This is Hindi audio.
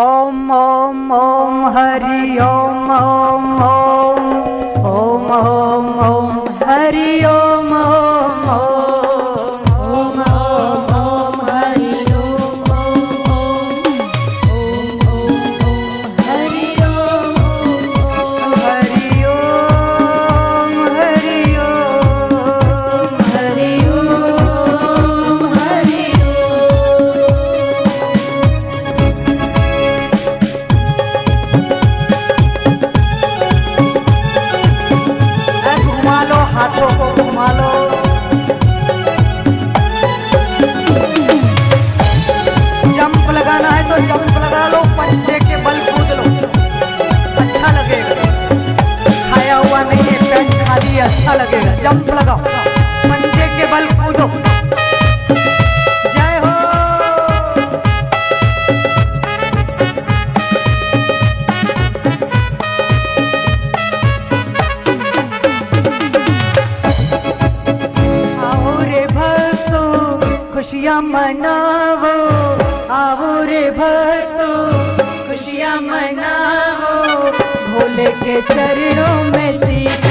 ॐ ॐ ॐ हरि ॐ ॐ ॐ ॐ ॐ हरि ॐ अच्छा लगेगा जंप लगाओ। पंजे के बल कूदो। जय हो। आओ रे भक्तो, खुशियाँ मनावो आओ रे भक्तो, खुशियाँ मनावो भोले के चरणों में शीश